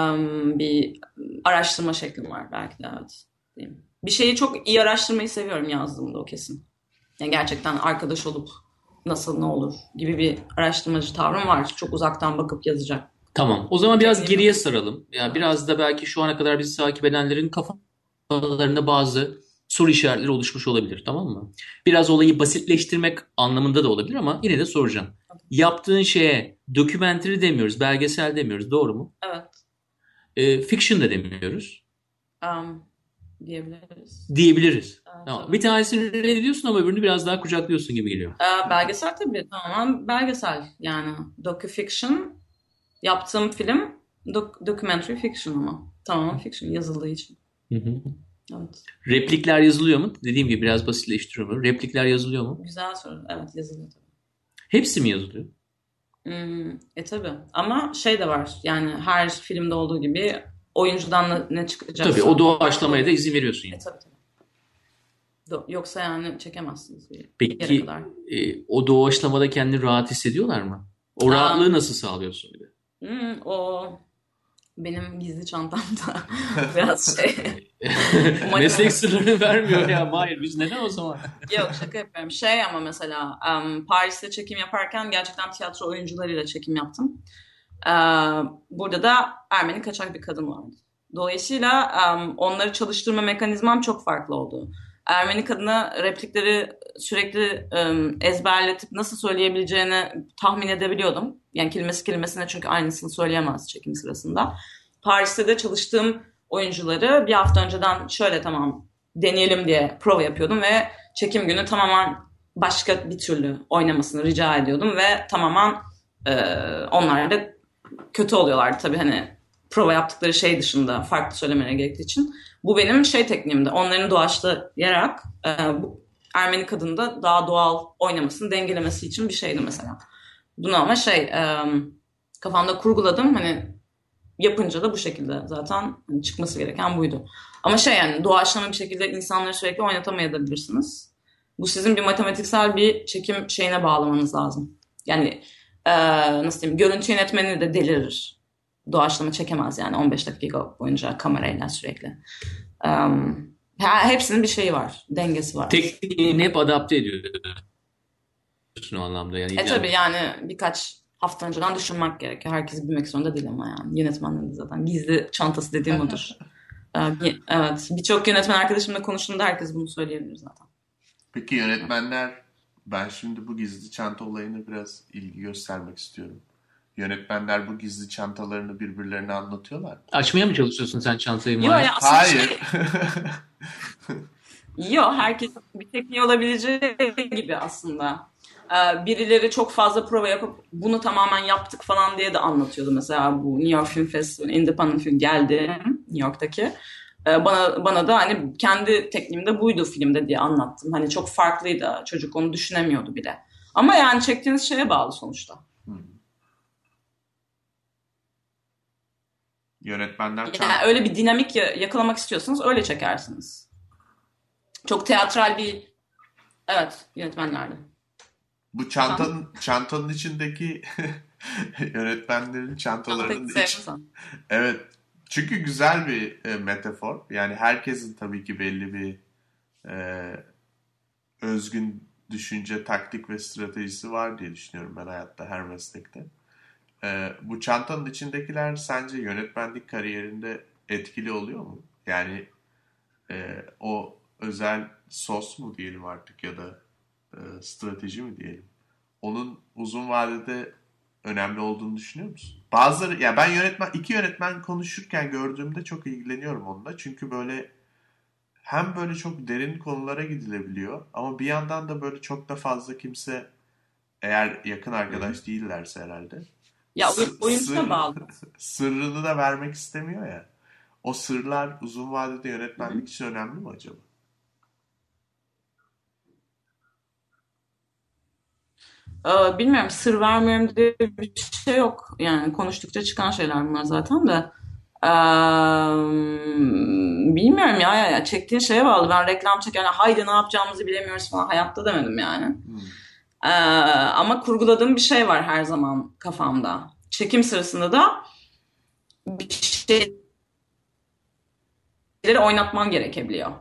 bir araştırma şeklim var belki de evet. Bir şeyi çok iyi araştırmayı seviyorum yazdığımda o kesin. Yani gerçekten arkadaş olup nasıl ne olur gibi bir araştırmacı tavrım var. Çok uzaktan bakıp yazacak. Tamam. O zaman biraz geriye saralım. Yani biraz da belki şu ana kadar bizi takip edenlerin kafalarında bazı soru işaretleri oluşmuş olabilir. Tamam mı? Biraz olayı basitleştirmek anlamında da olabilir ama yine de soracağım. Yaptığın şeye documentary demiyoruz, belgesel demiyoruz. Doğru mu? Evet. E, fiction da demiyoruz. Um, diyebiliriz. Diyebiliriz. Evet, Tamam. tabii. Bir tanesini reddediyorsun ama öbürünü biraz daha kucaklıyorsun gibi geliyor. Ee, belgesel tabii tamamen belgesel yani docu-fiction yaptığım film dok- documentary fiction ama tamamen fiction yazıldığı için. Hı hı. Evet. Replikler yazılıyor mu? Dediğim gibi biraz basitleştiriyorum. Replikler yazılıyor mu? Güzel soru. Evet yazılıyor tabii. Hepsi mi yazılıyor? Hmm, e tabii. Ama şey de var. Yani her filmde olduğu gibi oyuncudan ne, çıkacak? Tabii o doğaçlamaya da izin veriyorsun E yani. tabii tabii. Do- Yoksa yani çekemezsiniz bir yere Peki kadar. e, o doğaçlamada kendini rahat hissediyorlar mı? O Aa. rahatlığı nasıl sağlıyorsun bir de? Hmm, o benim gizli çantamda biraz şey. Meslek sırlarını vermiyor ya. Hayır biz neden o zaman? Yok şaka yapıyorum. Şey ama mesela em, Paris'te çekim yaparken gerçekten tiyatro oyuncularıyla çekim yaptım. Ee, burada da Ermeni kaçak bir kadın vardı. Dolayısıyla em, onları çalıştırma mekanizmam çok farklı oldu. Ermeni kadına replikleri sürekli em, ezberletip nasıl söyleyebileceğini tahmin edebiliyordum. Yani kelimesi kelimesine çünkü aynısını söyleyemez çekim sırasında. Paris'te de çalıştığım oyuncuları bir hafta önceden şöyle tamam deneyelim diye prova yapıyordum ve çekim günü tamamen başka bir türlü oynamasını rica ediyordum ve tamamen e, onlar da kötü oluyorlardı tabii hani prova yaptıkları şey dışında farklı söylemeleri gerektiği için. Bu benim şey tekniğimdi. Onların doğaçlayarak e, bu Ermeni kadını da daha doğal oynamasını dengelemesi için bir şeydi mesela. Bunu ama şey e, kafamda kurguladım hani yapınca da bu şekilde zaten hani çıkması gereken buydu. Ama şey yani doğaçlama bir şekilde insanları sürekli oynatamayabilirsiniz. Bu sizin bir matematiksel bir çekim şeyine bağlamanız lazım. Yani e, nasıl diyeyim görüntü yönetmeni de delirir. Doğaçlama çekemez yani 15 dakika boyunca kamerayla sürekli. Um, hepsinin bir şeyi var. Dengesi var. Tekniğini hep adapte ediyorsun o anlamda. Yani, E tabii yani birkaç hafta önceden düşünmek gerekiyor. Herkes bilmek zorunda değil ama yani. Yönetmenlerin zaten gizli çantası dediğim odur. Ee, bir- evet. Birçok yönetmen arkadaşımla konuştuğumda herkes bunu söyleyebilir zaten. Peki yönetmenler ben şimdi bu gizli çanta olayına biraz ilgi göstermek istiyorum. Yönetmenler bu gizli çantalarını birbirlerine anlatıyorlar. Açmaya mı çalışıyorsun sen çantayı? Yok ya Hayır. şey, yok herkes bir tekniği olabileceği gibi aslında. Ee, birileri çok fazla prova yapıp bunu tamamen yaptık falan diye de anlatıyordu. Mesela bu New York Film Festival, Independent Film geldi New York'taki. Ee, bana bana da hani kendi tekniğimde buydu filmde diye anlattım. Hani çok farklıydı. Çocuk onu düşünemiyordu bile. Ama yani çektiğiniz şeye bağlı sonuçta. Yönetmenler çanta... Yani öyle bir dinamik ya- yakalamak istiyorsanız öyle çekersiniz. Çok teatral bir evet yönetmenlerde. Bu çantanın çantanın içindeki yönetmenlerin çantalarının iç... Evet. Çünkü güzel bir e, metafor. Yani herkesin tabii ki belli bir e, özgün düşünce, taktik ve stratejisi var diye düşünüyorum ben hayatta her meslekte. E, bu çantanın içindekiler sence yönetmenlik kariyerinde etkili oluyor mu? Yani e, o özel sos mu diyelim artık ya da e, strateji mi diyelim? Onun uzun vadede önemli olduğunu düşünüyor musun? Bazıları ya ben yönetmen iki yönetmen konuşurken gördüğümde çok ilgileniyorum onunla. Çünkü böyle hem böyle çok derin konulara gidilebiliyor ama bir yandan da böyle çok da fazla kimse eğer yakın arkadaş değillerse herhalde Ya Sı- oyun, oyuncuna sır- bağlı. sırrını da vermek istemiyor ya. O sırlar uzun vadede yönetmenlik için önemli mi acaba? Ee, bilmiyorum sır vermiyorum diye bir şey yok. Yani konuştukça çıkan şeyler bunlar zaten de. Ee, bilmiyorum ya, ya, ya çektiğin şeye bağlı. Ben reklam çekerken haydi ne yapacağımızı bilemiyoruz falan hayatta demedim yani. Hmm. Ee, ama kurguladığım bir şey var her zaman kafamda. Çekim sırasında da bir şeyleri oynatman gerekebiliyor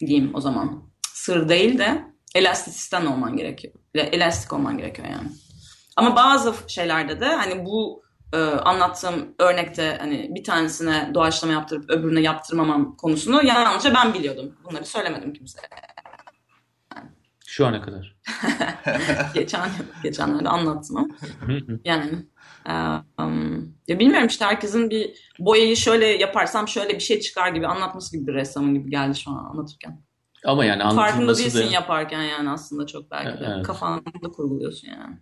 diyeyim o zaman. Sır değil de elastisisten olman gerekiyor. Elastik olman gerekiyor yani. Ama bazı şeylerde de hani bu e, anlattığım örnekte hani bir tanesine doğaçlama yaptırıp öbürüne yaptırmamam konusunu yalnızca ben biliyordum. Bunları söylemedim kimseye. Şu ana kadar. Geçen geçenlerde anlattım ama. yani um, ya bilmiyorum işte herkesin bir boyayı şöyle yaparsam şöyle bir şey çıkar gibi anlatması gibi bir ressamın gibi geldi şu an anlatırken. Ama yani Farkında değilsin da... yaparken yani aslında çok belki de. Evet. Kafanda kurguluyorsun yani.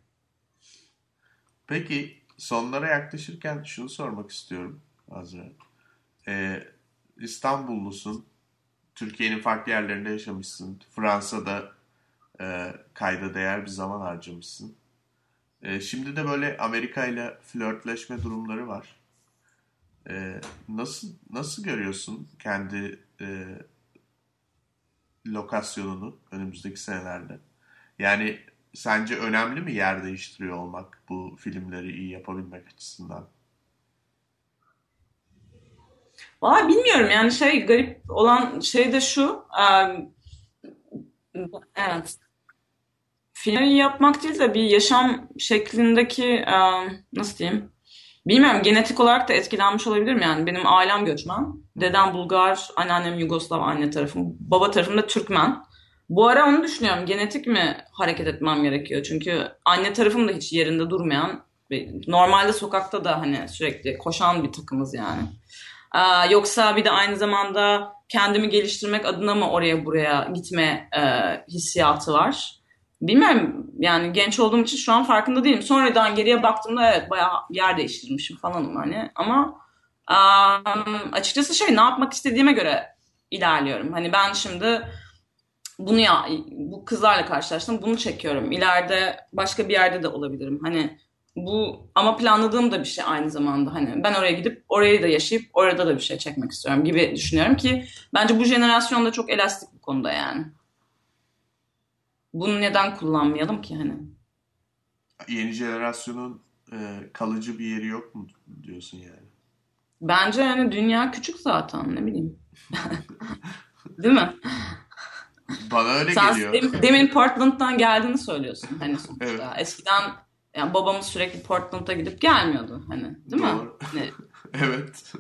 Peki sonlara yaklaşırken şunu sormak istiyorum Azra. Ee, İstanbullusun. Türkiye'nin farklı yerlerinde yaşamışsın. Fransa'da e, kayda değer bir zaman harcamışsın. E, şimdi de böyle Amerika ile flörtleşme durumları var. E, nasıl nasıl görüyorsun kendi e, lokasyonunu önümüzdeki senelerde? Yani sence önemli mi yer değiştiriyor olmak bu filmleri iyi yapabilmek açısından? Valla bilmiyorum yani şey garip olan şey de şu. evet. Filmi yapmak değil de bir yaşam şeklindeki nasıl diyeyim? Bilmiyorum genetik olarak da etkilenmiş olabilirim yani. Benim ailem göçmen. Dedem Bulgar, anneannem Yugoslav anne tarafım. Baba tarafım da Türkmen. Bu ara onu düşünüyorum. Genetik mi hareket etmem gerekiyor? Çünkü anne tarafım da hiç yerinde durmayan, normalde sokakta da hani sürekli koşan bir takımız yani. Aa, yoksa bir de aynı zamanda kendimi geliştirmek adına mı oraya buraya gitme e, hissiyatı var. Bilmiyorum yani genç olduğum için şu an farkında değilim. Sonradan geriye baktığımda evet bayağı yer değiştirmişim falanım hani. Ama aa, açıkçası şey ne yapmak istediğime göre ilerliyorum. Hani ben şimdi bunu ya bu kızlarla karşılaştım bunu çekiyorum. İleride başka bir yerde de olabilirim. Hani bu ama planladığım da bir şey aynı zamanda. Hani ben oraya gidip orayı da yaşayıp orada da bir şey çekmek istiyorum gibi düşünüyorum ki bence bu jenerasyonda çok elastik bu konuda yani. Bunu neden kullanmayalım ki hani? Yeni jenerasyonun e, kalıcı bir yeri yok mu diyorsun yani? Bence yani dünya küçük zaten ne bileyim. Değil mi? Bana öyle Sen geliyor. dem- demin Portland'dan geldiğini söylüyorsun hani sonuçta. Evet. Eskiden yani babamız sürekli Portland'a gidip gelmiyordu hani değil mi? Doğru. Hani evet.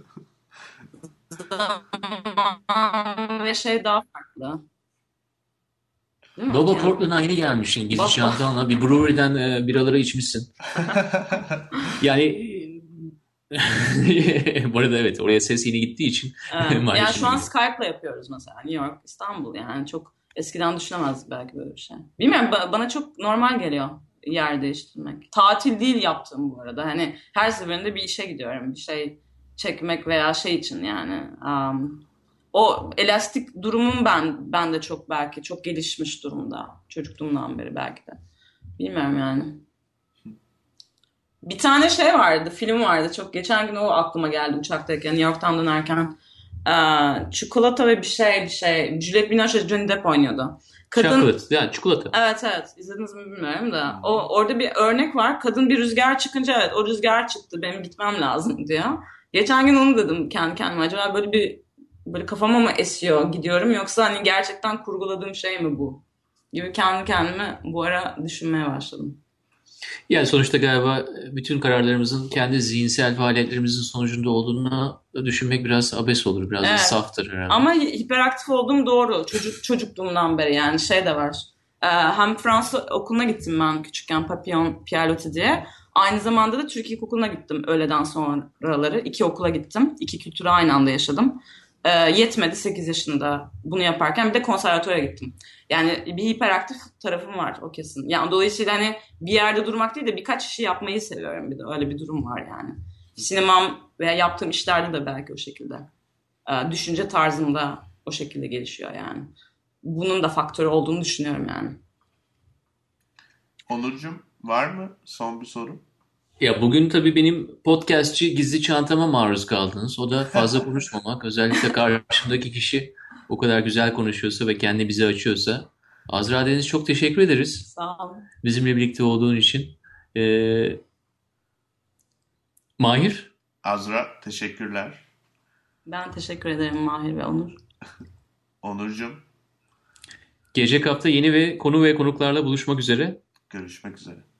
ve şey daha farklı. Baba Yani- Portland'a yeni gelmişsin. Gidiş Baba. çantanla bir brewery'den e, biraları içmişsin. Yani bu arada evet oraya ses yeni gittiği için Evet. yani şu an. Skype'la yapıyoruz mesela. New York, İstanbul yani çok eskiden düşünemezdik belki böyle bir şey. Bilmiyorum ba- bana çok normal geliyor yer değiştirmek. Tatil değil yaptığım bu arada. Hani her seferinde bir işe gidiyorum. Bir şey çekmek veya şey için yani. Um, o elastik durumum ben ben de çok belki çok gelişmiş durumda. Çocukluğumdan beri belki de. Bilmiyorum yani. Bir tane şey vardı, film vardı. Çok geçen gün o aklıma geldi uçaktayken, New York'tan dönerken. Ee, çikolata ve bir şey bir şey. Juliette Binoche Johnny Depp oynuyordu. Kadın, Chocolate, yani çikolata. Evet evet izlediniz mi bilmiyorum da o orada bir örnek var kadın bir rüzgar çıkınca evet o rüzgar çıktı benim gitmem lazım diyor. Geçen gün onu dedim kendi kendime acaba böyle bir böyle kafama mı esiyor gidiyorum yoksa hani gerçekten kurguladığım şey mi bu gibi kendi kendime bu ara düşünmeye başladım. Yani sonuçta galiba bütün kararlarımızın kendi zihinsel faaliyetlerimizin sonucunda olduğunu düşünmek biraz abes olur. Biraz da Evet. saftır herhalde. Ama hi- hiperaktif olduğum doğru çocuk çocukluğumdan beri yani şey de var. Ee, hem Fransız okuluna gittim ben küçükken Papillon Pierlotti diye. Aynı zamanda da Türk İlkokulu'na gittim öğleden sonraları. İki okula gittim. İki kültürü aynı anda yaşadım. Ee, yetmedi 8 yaşında bunu yaparken bir de konservatuara gittim. Yani bir hiperaktif tarafım var o kesin. Yani dolayısıyla hani bir yerde durmak değil de birkaç işi yapmayı seviyorum bir de öyle bir durum var yani. Sinemam veya yaptığım işlerde de belki o şekilde. Ee, düşünce tarzımda o şekilde gelişiyor yani. Bunun da faktörü olduğunu düşünüyorum yani. Onurcuğum var mı son bir soru? Ya bugün tabii benim podcastçi gizli çantama maruz kaldınız. O da fazla konuşmamak. Özellikle karşımdaki kişi o kadar güzel konuşuyorsa ve kendi bize açıyorsa. Azra Deniz çok teşekkür ederiz. Sağ olun. Bizimle birlikte olduğun için. Ee, Mahir? Azra teşekkürler. Ben teşekkür ederim Mahir ve Onur. Onurcuğum Gelecek hafta yeni ve konu ve konuklarla buluşmak üzere. görüşmek üzere.